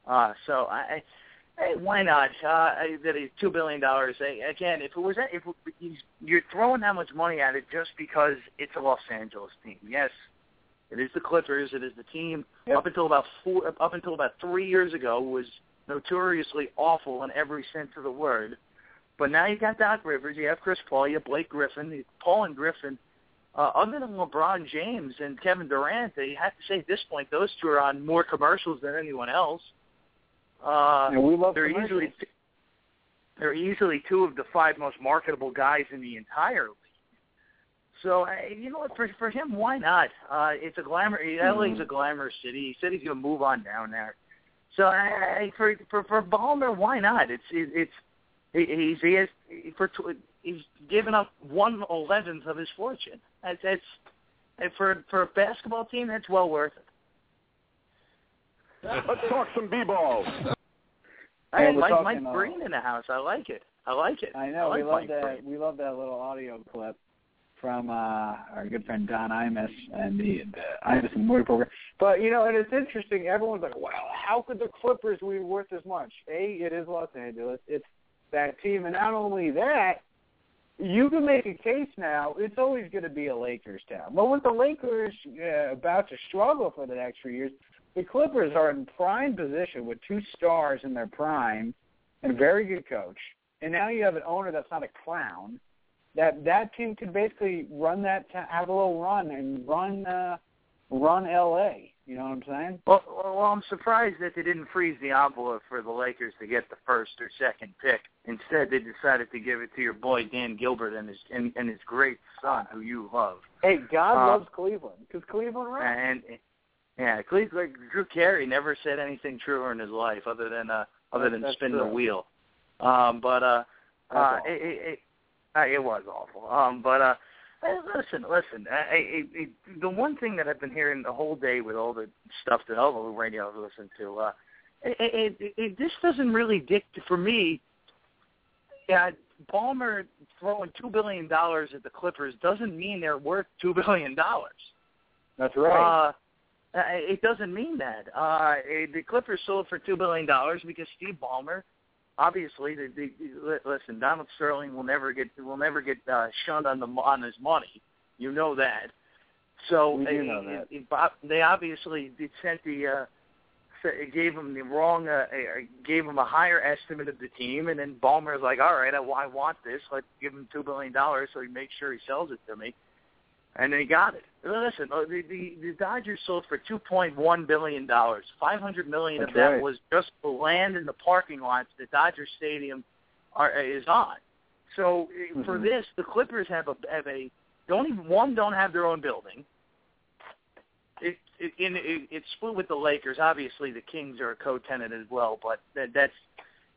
Uh, so I, I hey, why not? Uh, that is two billion dollars. Again, if it was if he's, you're throwing that much money at it just because it's a Los Angeles team, yes, it is the Clippers. It is the team up until about four, up until about three years ago was notoriously awful in every sense of the word. But now you got Doc Rivers, you have Chris Paul, you have Blake Griffin, Paul and Griffin. Uh, other than LeBron James and Kevin Durant, they have to say at this point those two are on more commercials than anyone else. Uh, And we love they're easily they're easily two of the five most marketable guys in the entire. So uh, you know what? For for him, why not? Uh, it's a glamour. LA's a glamorous city. He said he's going to move on down there. So I, I, for for for Ballmer, why not? It's it, it's he's he has for tw- he's given up one eleventh of his fortune. That's that's for for a basketball team, that's well worth it. Let's talk some b-ball. I And we're Mike, talking, Mike uh, Green in the house. I like it. I like it. I know I we love Mike that. Green. We love that little audio clip from uh, our good friend Don Imus and the, the Imus and Morty program. But you know, and it's interesting. Everyone's like, "Wow, how could the Clippers be worth as much?" A, it is Los Angeles. It's that team, and not only that, you can make a case now. It's always going to be a Lakers town. But with the Lakers uh, about to struggle for the next few years, the Clippers are in prime position with two stars in their prime and a very good coach. And now you have an owner that's not a clown. That that team could basically run that, have a little run and run, uh, run L.A. You know what I'm saying? Well, well, I'm surprised that they didn't freeze the envelope for the Lakers to get the first or second pick. Instead, they decided to give it to your boy Dan Gilbert and his and, and his great son, who you love. Hey, God Uh, loves Cleveland because Cleveland rocks. And yeah, Cleveland Drew Carey never said anything truer in his life other than uh other than That's spin true. the wheel. Um, but uh, That's uh, it, it, uh, it was awful. Um, but uh, listen, listen. I, I, I, the one thing that I've been hearing the whole day with all the stuff that all the radio I've listened to, uh, it, it, it, this doesn't really dictate for me. Yeah, Ballmer throwing two billion dollars at the Clippers doesn't mean they're worth two billion dollars. That's right. Uh, it doesn't mean that. Uh, the Clippers sold for two billion dollars because Steve Ballmer, obviously, the, the, li- listen, Donald Sterling will never get will never get uh, shunned on the on his money. You know that. So We do know that. it- it- they obviously did sent the uh, s- gave him the wrong uh, uh, gave him a higher estimate of the team, and then Ballmer's like, all right, I, I want this. Let's give him two billion dollars so he makes sure he sells it to me and then he got it. Listen, uh, the the, the Dodgers sold for two point one billion dollars. Five hundred million of that right. was just the land and the parking lots that Dodger Stadium are is on. So uh, for Mhm. this, the Clippers have a have a don't even one don't have their own building. It, it, in, it it's split with the Lakers. Obviously, the Kings are a co-tenant as well, but that, that's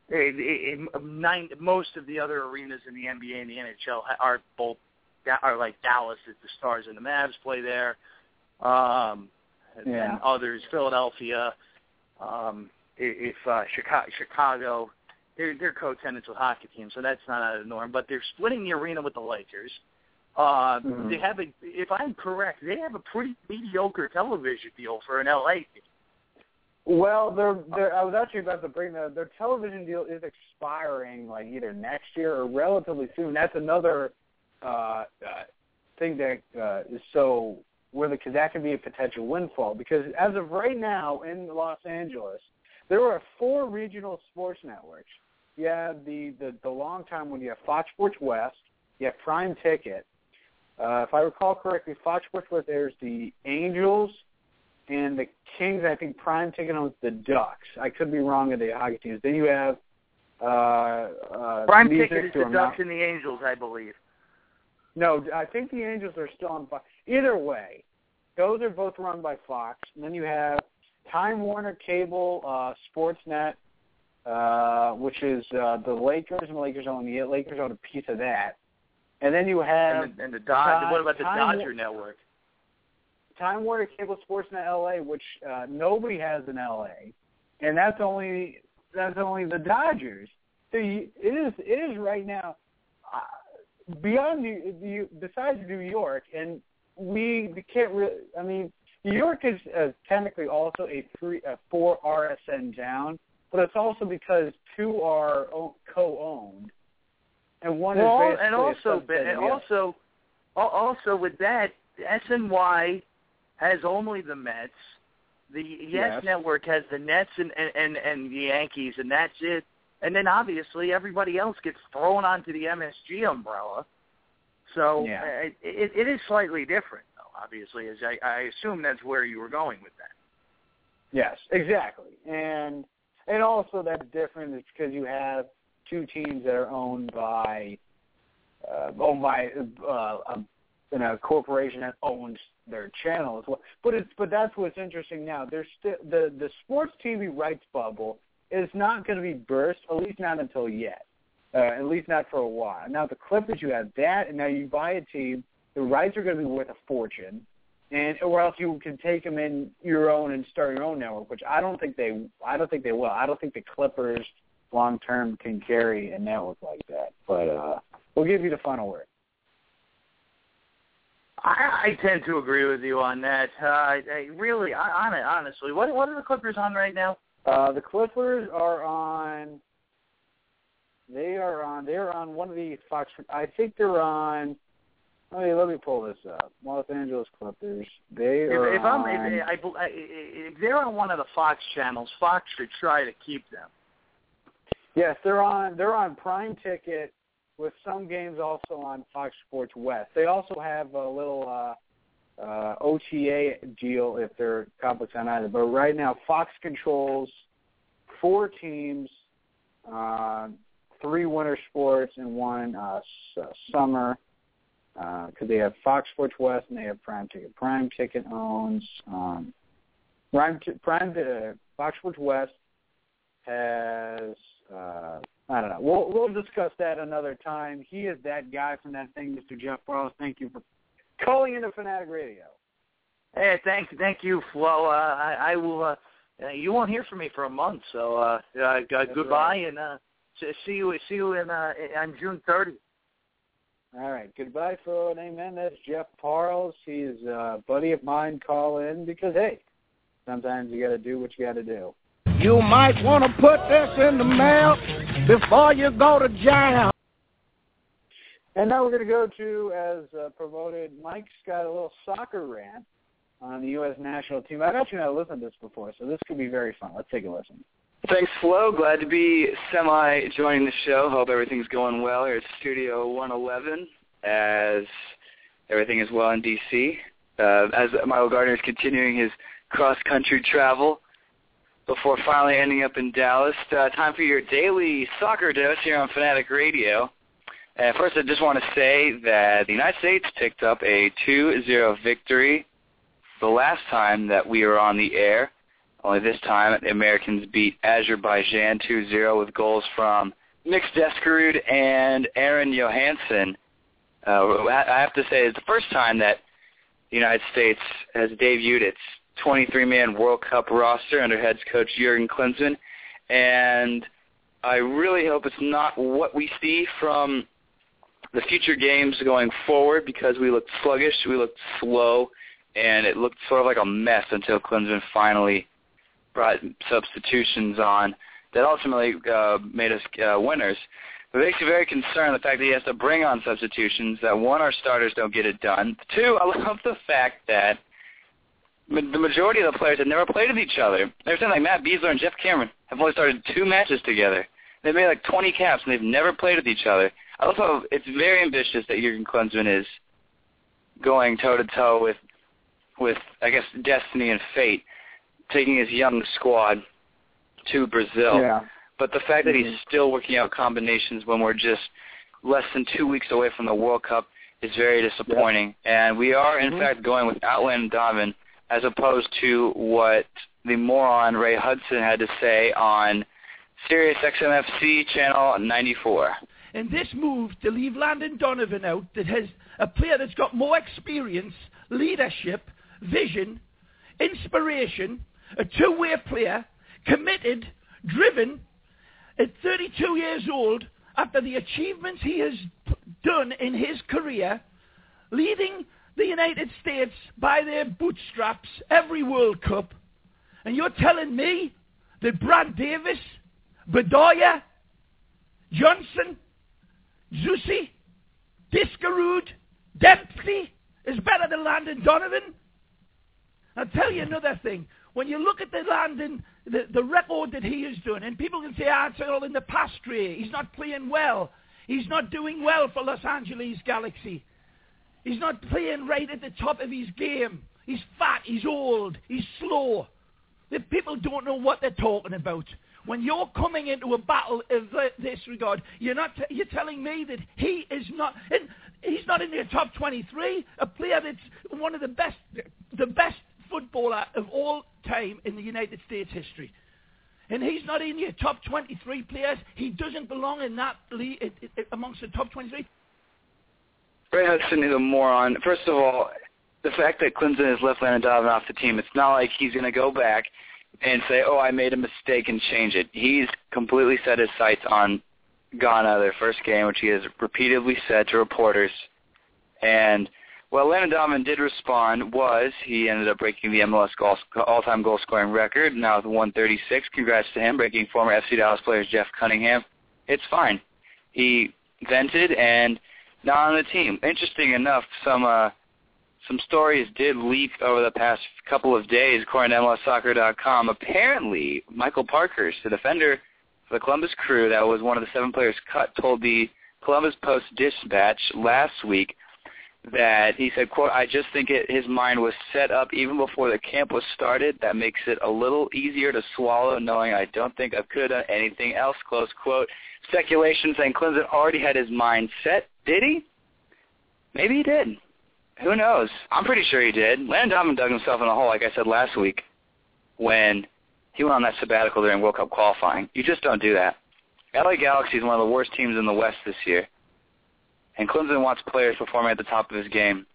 it, it, it, nine, most of the other arenas in the NBA and the NHL are both Are like Dallas, the Stars and the Mavs play there, um, and, Yeah. and others, Philadelphia, um, if uh, Chicago, Chicago, they're they're co-tenants with hockey teams, so that's not out of the norm. But they're splitting the arena with the Lakers. Uh, Mhm. They have a, if I'm correct, they have a pretty mediocre television deal for an LA team. Well, they're, they're, I was actually about to bring that. Their television deal is expiring like either next year or relatively soon. That's another uh, uh, thing that uh, is so where the because that could be a potential windfall. Because as of right now in Los Angeles, there are four regional sports networks. You have the the, the long time one. You have Fox Sports West. You have Prime Ticket. Uh, if I recall correctly, Fox Sports West airs the Angels and the Kings. I think Prime Ticket owns the Ducks. I could be wrong with the hockey teams. Then you have uh, uh, Prime ticket is the Ducks and the Angels, I believe. No, I think the Angels are still on Fox. Either way, those are both run by Fox. And then you have Time Warner Cable, uh, Sportsnet, uh, which is uh, the Lakers, and the Lakers own the Lakers own a piece of that. And then you have And the, and the Dodge. Time- what about the Time- Dodger network? Time Warner Cable Sportsnet LA, which uh, nobody has in LA, and that's only that's only the Dodgers. So you, it is it is right now uh, beyond New, New besides New York, and we, we can't really. I mean, New York is uh, technically also a three a four RSN town, but it's also because two are o- co-owned, and one well, is and also, and also, also with that, SNY has only the Mets. The Yes, Yes. Network has the Nets and, and and and the Yankees, and that's it. And then obviously everybody else gets thrown onto the MSG umbrella. So Yeah. uh, it, it is slightly different, though. Obviously, as I, I assume that's where you were going with that. Yes, exactly. And and also that's different is because you have two teams that are owned by uh, owned by uh, a in a corporation that owns their channel as well. But it's but that's what's interesting now. There's still the the sports TV rights bubble is not going to be burst, at least not until yet. Uh, at least not for a while. Now the Clippers, you have that, and now you buy a team. The rights are going to be worth a fortune, and or else you can take them in your own and start your own network, which I don't think they. I don't think they will. I don't think the Clippers long term can carry a network like that. But uh, we'll give you the final word. I, I tend to agree with you on that. Uh, I, I really, I, honestly, what what are the Clippers on right now? Uh, the Clippers are on. They are on. They're on one of the Fox. I think they're on. Let me let me pull this up. Los Angeles Clippers. They are if, if I'm on. if, I, I, if they're on one of the Fox channels, Fox should try to keep them. Yes, they're on. They're on Prime Ticket with some games also on Fox Sports West. They also have a little uh, uh, OTA deal if they're complex on either. But right now, Fox controls four teams, uh, three winter sports and one uh, uh, summer. Because they have Fox Sports West and they have Prime Ticket. Prime Ticket owns um, Prime t- Prime uh, Fox Sports West has uh, I don't know. We'll we'll discuss that another time. He is that guy from that thing, Mr. Jeff Parles. Thank you for calling into Fanatic Radio. Hey, thank thank you, Flo. Uh, I, I will. Uh, uh, you won't hear from me for a month, so uh, uh, goodbye, right. and uh, see you see you in uh, on June 30th. All right. Goodbye, Phil, and amen. That's Jeff Parles. He's a buddy of mine. Call in because hey, sometimes you got to do what you got to do. You might want to put this in the mail before you go to jail. And now we're going to go to, as uh, promoted, Mike's got a little soccer rant on the U.S. national team. I've actually not listened to this before, so this could be very fun. Let's take a listen. Thanks, Flo. Glad to be semi joining the show. Hope everything's going well here at Studio 111 as everything is well in D.C. Uh, as Michael Gardner is continuing his cross-country travel before finally ending up in Dallas. Uh, time for your daily soccer dose here on Fanatic Radio. Uh, first, I just want to say that the United States picked up a 2-0 victory the last time that we were on the air. Only this time, the Americans beat Azerbaijan 2-0 with goals from Nick Diskerud and Aron Jóhannsson. Uh, I have to say, it's the first time that the United States has debuted its 23-man World Cup roster under head coach Jurgen Klinsmann, and I really hope it's not what we see from the future games going forward because we looked sluggish, we looked slow, and it looked sort of like a mess until Klinsmann finally brought substitutions on that ultimately uh, made us uh, winners. It makes me very concerned the fact that he has to bring on substitutions. That one, our starters don't get it done. Two, I love the fact that the majority of the players have never played with each other. There's something like Matt Besler and Geoff Cameron have only started two matches together. They've made like 20 caps and they've never played with each other. Also, it's very ambitious that Jurgen Klinsmann is going toe to toe with, with I guess destiny and fate, taking his young squad to Brazil. Yeah. But the fact that he's Mhm. still working out combinations when we're just less than two weeks away from the World Cup is very disappointing. And we are, in Mhm. fact, going with Outland Donovan as opposed to what the moron Ray Hudson had to say on Sirius XMFC channel 94. And this move to leave Landon Donovan out that has a player that's got more experience, leadership, vision, inspiration, a two-way player, committed, driven, at 32 years old, after the achievements he has done in his career, leading the United States by their bootstraps every World Cup, and you're telling me that Brad Davis, Bedoya, Johnson, Zusi, Diskerud, Dempsey is better than Landon Donovan? I'll tell you another thing. When you look at the Landon, the, the record that he is doing, and people can say, ah, it's all in the past, Ray. He's not playing well. He's not doing well for Los Angeles Galaxy. He's not playing right at the top of his game. He's fat, he's old, he's slow. The people don't know what they're talking about. When you're coming into a battle of this regard, you're not. T- you're telling me that he is not. And he's not in your top 23. A player that's one of the best, the best footballer of all time in the United States history. And he's not in your top 23 players. He doesn't belong in that league amongst the top 23. Ray Hudson is a moron. First of all, the fact that Klinsmann has left Landon Donovan off the team, it's not like he's going to go back and say, oh, I made a mistake and change it. He's completely set his sights on Ghana, their first game, which he has repeatedly said to reporters. And what Landon did respond was he ended up breaking the MLS goal, all-time goal-scoring record, now with 136. Congrats to him, breaking former FC Dallas player Jeff Cunningham. It's fine. He vented and not on the team. Interesting enough, some uh, some stories did leak over the past couple of days, according to MLSsoccer.com. Apparently, Michael Parkhurst, the defender for the Columbus Crew that was one of the seven players cut, told the Columbus Post-Dispatch last week that he said, quote, I just think it, his mind was set up even before the camp was started. That makes it a little easier to swallow knowing I don't think I could have anything else, close quote. Speculation saying Klinsmann already had his mind set. Did he? Maybe he did. Who knows? I'm pretty sure he did. Landon Donovan dug himself in a hole, like I said last week, when he went on that sabbatical during World Cup qualifying. You just don't do that. LA Galaxy is one of the worst teams in the West this year, and Klinsmann wants players performing at the top of his game.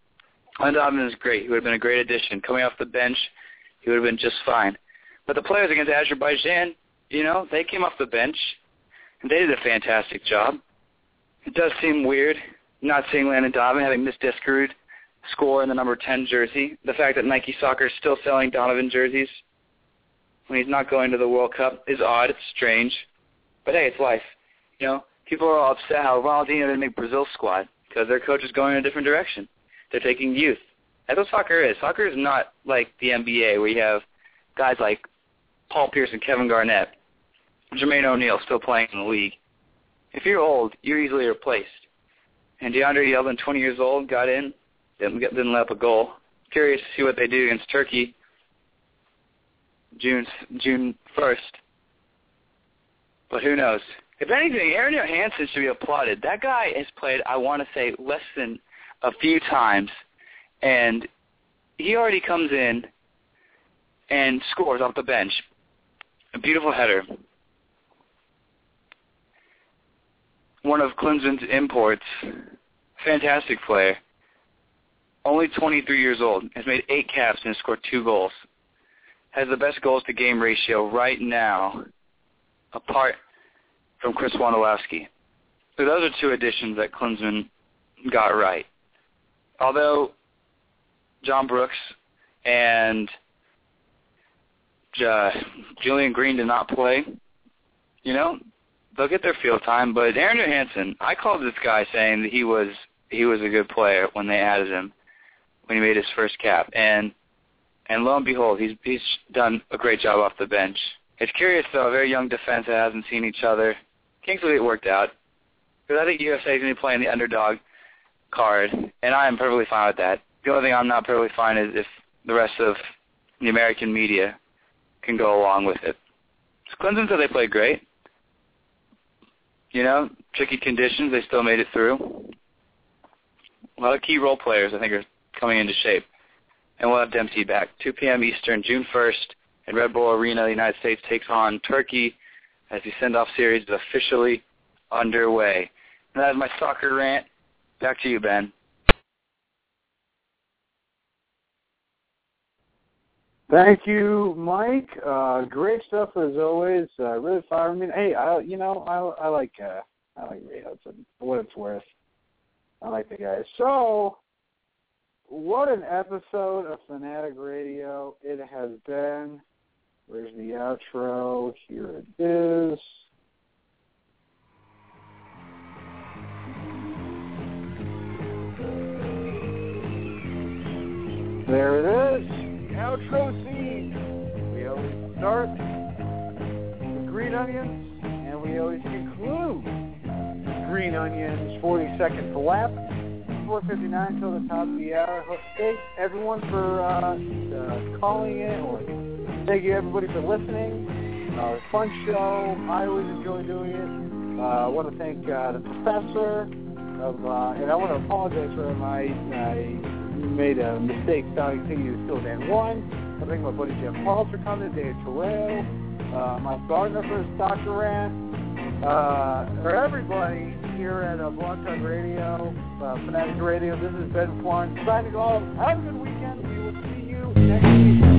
Landon Donovan is great. He would have been a great addition. Coming off the bench, he would have been just fine. But the players against Azerbaijan, you know, they came off the bench, and they did a fantastic job. It does seem weird not seeing Landon Donovan having missed Diskerud score in the number 10 jersey. The fact that Nike Soccer is still selling Donovan jerseys when he's not going to the World Cup is odd. It's strange. But hey, it's life. You know, people are all upset how Ronaldinho didn't make Brazil squad because their coach is going in a different direction. They're taking youth. That's what soccer is. Soccer is not like the NBA where you have guys like Paul Pierce and Kevin Garnett, Jermaine O'Neal still playing in the league. If you're old, you're easily replaced. And DeAndre Yedlin, 20 years old, got in, didn't, let up a goal. Curious to see what they do against Turkey June June 1st. But who knows? If anything, Aron Jóhannsson should be applauded. That guy has played, I want to say, less than a few times, and he already comes in and scores off the bench. A beautiful header. One of Klinsmann's imports. Fantastic player. Only 23 years old. Has made eight caps and has scored two goals. Has the best goals to game ratio right now, apart from Chris Wondolowski. So those are two additions that Klinsmann got right. Although John Brooks and uh, Julian Green did not play, you know, they'll get their field time. But Aron Jóhannsson, I called this guy saying that he was he was a good player when they added him when he made his first cap, and and lo and behold, he's he's done a great job off the bench. It's curious though, a very young defense that hasn't seen each other. Kingsley it worked out because I think USA is going to be playing the underdog card, and I am perfectly fine with that. The only thing I'm not perfectly fine is if the rest of the American media can go along with it. So Klinsmann said they played great. You know, tricky conditions, they still made it through. A lot of key role players, I think, are coming into shape. And we'll have Dempsey back. 2 p.m. Eastern, June 1st, at Red Bull Arena. The United States takes on Turkey as the send-off series is officially underway. And that is my soccer rant. Back to you, Ben. Thank you, Mike. Uh, great stuff as always. Uh, really firing me. Hey, I, you know, I, I like uh, I like Ray Hudson for what it's worth. I like the guy. So, what an episode of Fanatic Radio it has been. Where's the outro? Here it is. There it is. The outro scene. We always start with green onions, and we always conclude green onions 40 seconds lap. 459 till the top of the hour. Thank everyone for uh, uh, calling in, thank you everybody for listening. Uh, fun show. I always enjoy doing it. Uh, I want to thank uh, the professor, of, uh, and I want to apologize for my, I made a mistake it was still AND1. I think my buddy Jeff Paul's are coming, Dave Terrell, uh, Mike Gardner for his Dr. Rat, uh, for everybody here at uh, Blog Talk Radio, uh, Fanatic Radio. This is Ben Florence signing off. Have a good weekend. We will see you next week.